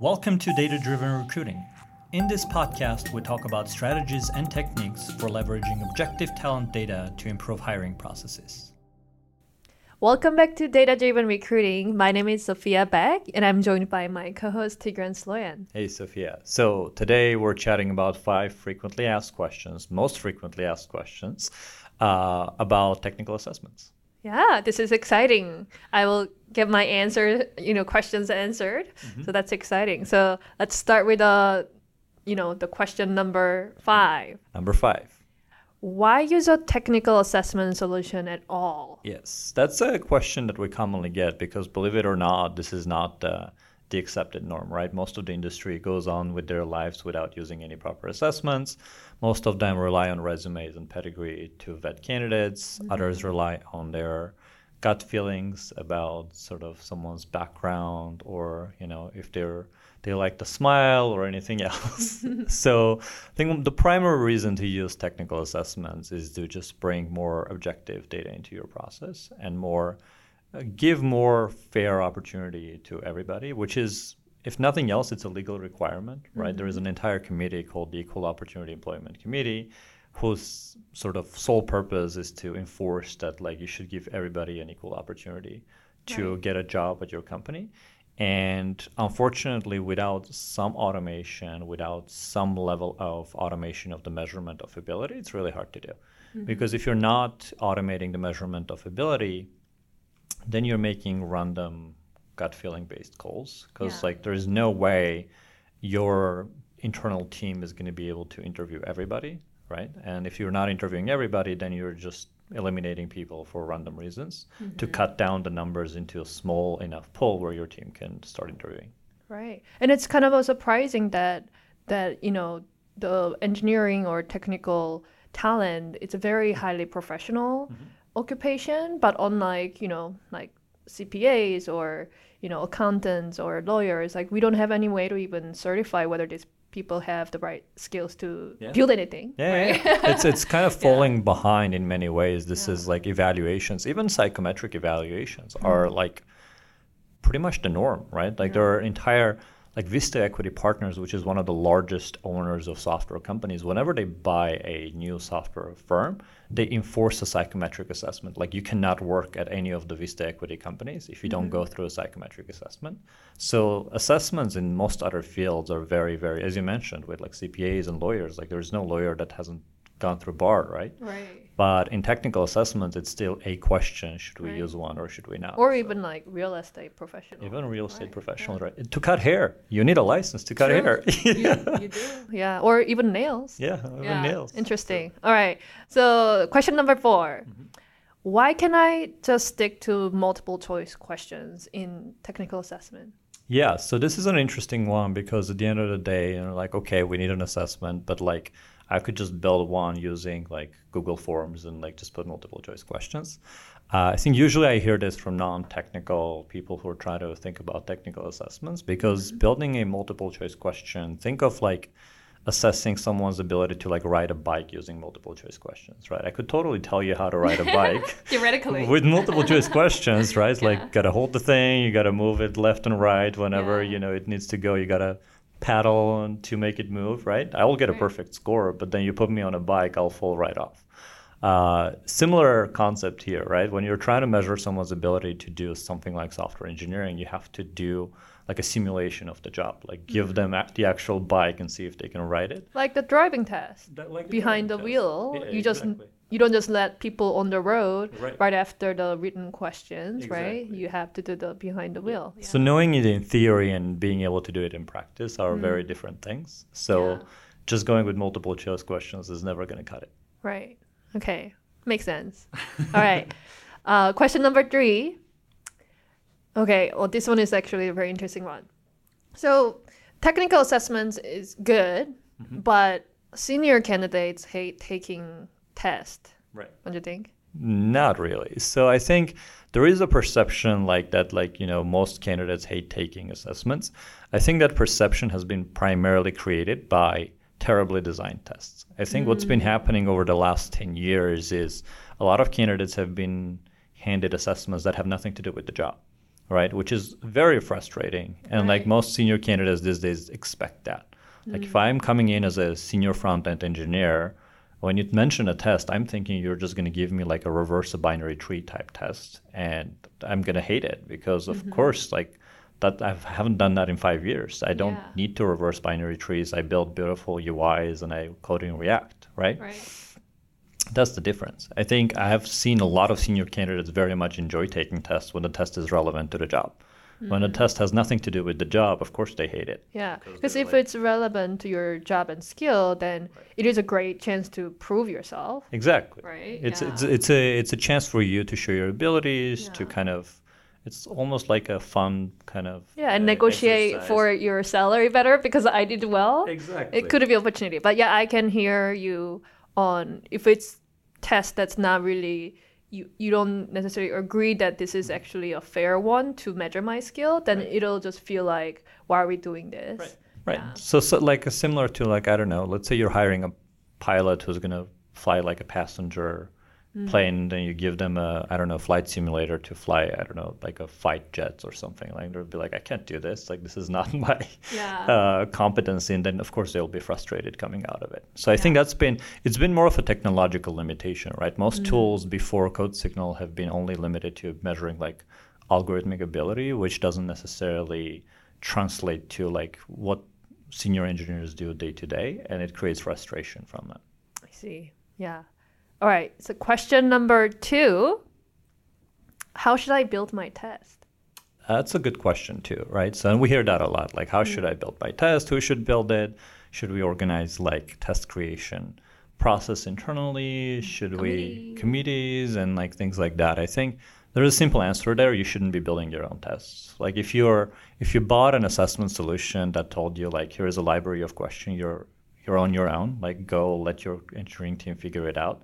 Welcome to Data Driven Recruiting. In this podcast, we talk about strategies and techniques for leveraging objective talent data to improve hiring processes. Welcome back to Data Driven Recruiting. My name is Sophia Beck, and I'm joined by my co host Tigran Sloyan. Hey, Sophia. So today we're chatting about five frequently asked questions, most frequently asked questions uh, about technical assessments. Yeah, this is exciting. I will get my answer, you know, questions answered. Mm-hmm. So that's exciting. So let's start with uh, you know, the question number five. Number five. Why use a technical assessment solution at all? Yes, that's a question that we commonly get because, believe it or not, this is not uh, the accepted norm, right? Most of the industry goes on with their lives without using any proper assessments. Most of them rely on resumes and pedigree to vet candidates. Mm-hmm. Others rely on their gut feelings about sort of someone's background or, you know, if they're they like the smile or anything else. so I think the primary reason to use technical assessments is to just bring more objective data into your process and more give more fair opportunity to everybody, which is if nothing else, it's a legal requirement, right? Mm-hmm. There is an entire committee called the Equal Opportunity Employment Committee, whose sort of sole purpose is to enforce that like you should give everybody an equal opportunity to right. get a job at your company. And unfortunately, without some automation, without some level of automation of the measurement of ability, it's really hard to do. Mm-hmm. Because if you're not automating the measurement of ability, then you're making random gut feeling based calls. Because yeah. like there's no way your internal team is going to be able to interview everybody, right? And if you're not interviewing everybody, then you're just eliminating people for random reasons mm-hmm. to cut down the numbers into a small enough pool where your team can start interviewing. Right. And it's kind of surprising that that, you know, the engineering or technical talent it's a very highly professional mm-hmm. Occupation, but unlike, you know, like CPAs or, you know, accountants or lawyers, like we don't have any way to even certify whether these people have the right skills to yeah. build anything. Yeah, right? yeah. it's it's kind of falling yeah. behind in many ways. This is like evaluations, even psychometric evaluations mm-hmm. are like pretty much the norm, right? Like there are entire like Vista Equity Partners, which is one of the largest owners of software companies, whenever they buy a new software firm, they enforce a psychometric assessment. Like you cannot work at any of the Vista Equity companies if you don't mm-hmm. go through a psychometric assessment. So assessments in most other fields are very, very, as you mentioned, with like CPAs and lawyers. Like there's no lawyer that hasn't gone through bar, right? Right. But in technical assessments, it's still a question: should we right. use one or should we not? Or so even like real estate professional. Even real estate right. professionals, yeah. right? To cut hair, you need a license to cut hair. you, you, do, yeah. Or even nails. Yeah, even yeah. nails. Interesting. So. All right. So question number 4 mm-hmm. Why can I just stick to multiple choice questions in technical assessment? Yeah, so this is an interesting one because at the end of the day, you know, like, okay, we need an assessment, but like, I could just build one using like Google Forms and like just put multiple choice questions. Uh, I think usually I hear this from non-technical people who are trying to think about technical assessments because mm-hmm. building a multiple choice question, think of like assessing someone's ability to like ride a bike using multiple choice questions, right? I could totally tell you how to ride a bike theoretically with multiple choice questions, right? yeah. Like gotta hold the thing, you gotta move it left and right whenever yeah. you know it needs to go. You gotta paddle to make it move, right? I will get a perfect score, but then you put me on a bike, I'll fall right off. Uh, similar concept here, right? When you're trying to measure someone's ability to do something like software engineering, you have to do like a simulation of the job, like give mm-hmm. them the actual bike and see if they can ride it. Like the driving test. That, like the behind driving the test. wheel, yeah, you exactly. just you don't just let people on the road right, right after the written questions, exactly. right? You have to do the behind the wheel. Yeah. So knowing it in theory and being able to do it in practice are mm. very different things. So yeah. just going with multiple choice questions is never going to cut it. Right. Okay. Makes sense. All right. Uh, question number three. Okay. Well, this one is actually a very interesting one. So technical assessments is good, mm-hmm. but senior candidates hate taking test. Right. What do you think? Not really. So I think there is a perception like that, like, you know, most candidates hate taking assessments. I think that perception has been primarily created by terribly designed tests. I think mm. what's been mm. happening over the last 10 years is a lot of candidates have been handed assessments that have nothing to do with the job right? Which is very frustrating. And like most senior candidates these days expect that. Like if I'm coming in as a senior front end engineer, when you mention a test, I'm thinking you're just going to give me like a reverse a binary tree type test, and I'm going to hate it because of mm-hmm. course like that I haven't done that in five years. I don't Yeah. need to reverse binary trees. I build beautiful UIs and I code in React, right? Right. That's the difference. I think I have seen a lot of senior candidates very much enjoy taking tests when the test is relevant to the job. When a test has nothing to do with the job, of course they hate it. Yeah, Because because if like- it's relevant to your job and skill, then it is a great chance to prove yourself. Exactly. Right, It's it's yeah. it's a it's a chance for you to show your abilities to kind of. It's almost like a fun kind of. Yeah, and uh, negotiate exercise. for your salary better because I did well. Exactly. It could be an opportunity, but yeah, I can hear you on if it's test that's not really you you don't necessarily agree that this is mm. actually a fair one to measure my skill, then it'll just feel like why are we doing this? Right. Right. Yeah. So, so like a similar to like I don't know. Let's say you're hiring a pilot who's gonna fly like a passenger Mm-hmm. plane, then you give them a I don't know flight simulator to fly I don't know like a fight jets or something. Like they'll be like I can't do this. Like this is not my Yeah. uh, competency, and then of course they'll be frustrated coming out of it. So I think that's been it's been more of a technological limitation, right? Most Mm-hmm. tools before CodeSignal have been only limited to measuring like algorithmic ability, which doesn't necessarily translate to like what senior engineers do day to day, and it creates frustration from that. I see. Yeah. All right. So question number two. How should I build my test? That's a good question too, right? So and we hear that a lot. Like, how should I build my test? Who should build it? Should we organize like test creation process internally? Should we committees and like things like that? I think there's a simple answer there. You shouldn't be building your own tests. Like if you're if you bought an assessment solution that told you like here is a library of questions, you're you're on your own. Like go let your engineering team figure it out.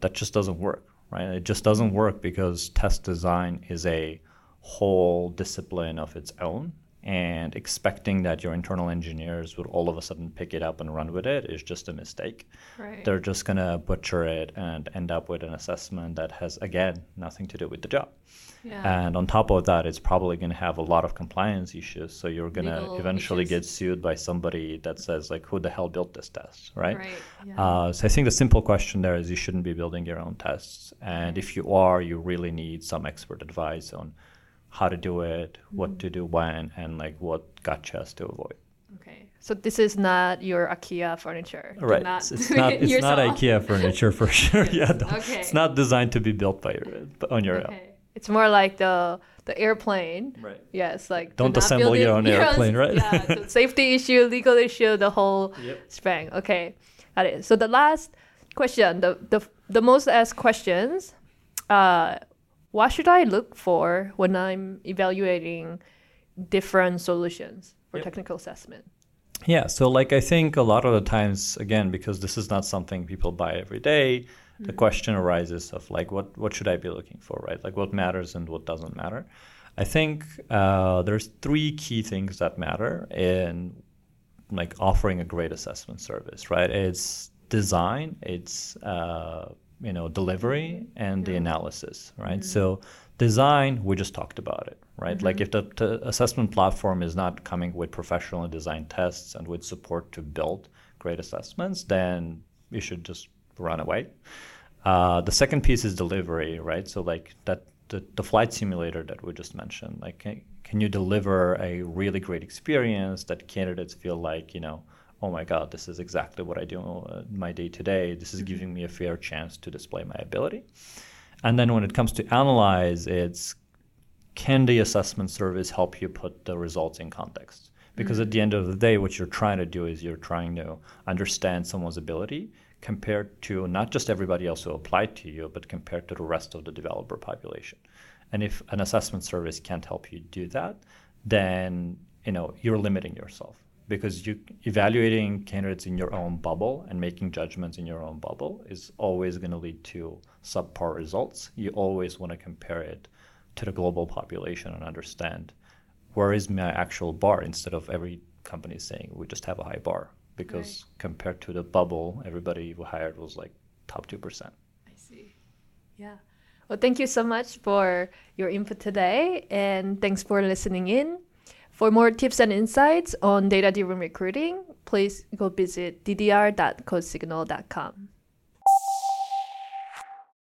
That just doesn't work, right? It just doesn't work because test design is a whole discipline of its own and expecting that your internal engineers would all of a sudden pick it up and run with it is just a mistake. Right. They're just going to butcher it and end up with an assessment that has, again, nothing to do with the job. Yeah. And on top of that, it's probably going to have a lot of compliance issues. So you're going to eventually issues. get sued by somebody that says, like, who the hell built this test, right? Right. Yeah. Uh, so I think the simple question there is you shouldn't be building your own tests. And if you are, you really need some expert advice on how to do it, what Mm. to do when, and like what gotchas to avoid. okay. So this is not your IKEA furniture. Right. not It's, it's not it it's not. IKEA furniture for sure. yeah. no. Okay. It's not designed to be built by your on your own. It's more like the the airplane. Right. Yes, like Don't assemble your own airplane, right? yeah, so safety issue, legal issue, the whole shebang. Okay, got it. So the last question, the the the most asked questions, uh, what should I look for when I'm evaluating different solutions for Yep. technical assessment? Yeah, so like I think a lot of the times, again, because this is not something people buy every day, the question arises of like, what what should I be looking for, right? Like, what matters and what doesn't matter. I think uh, there's three key things that matter in like offering a great assessment service, right? It's design, it's uh, you know delivery, and the mm-hmm. analysis, right? Mm-hmm. So design, we just talked about it, right? Like mm-hmm. if the, the assessment platform is not coming with professionally designed tests and with support to build great assessments, then you should just run away. Uh, the second piece is delivery, right? So like that the, the flight simulator that we just mentioned, like can, can you deliver a really great experience that candidates feel like, you know, oh my God, this is exactly what I do uh, my day to day. This is giving me a fair chance to display my ability. And then when it comes to analyze, it's can the assessment service help you put the results in context? Because at the end of the day, what you're trying to do is you're trying to understand someone's ability compared to not just everybody else who applied to you, but compared to the rest of the developer population. And if an assessment service can't help you do that, then you know you're limiting yourself because you evaluating candidates in your own bubble and making judgments in your own bubble is always going to lead to subpar results. You always want to compare it to the global population and understand where is my actual bar instead of every company saying we just have a high bar because compared to the bubble everybody we hired was like top 2%. I see. Yeah. Well, thank you so much for your input today, and thanks for listening in. For more tips and insights on data driven recruiting, please go visit ddr.codesignal.com.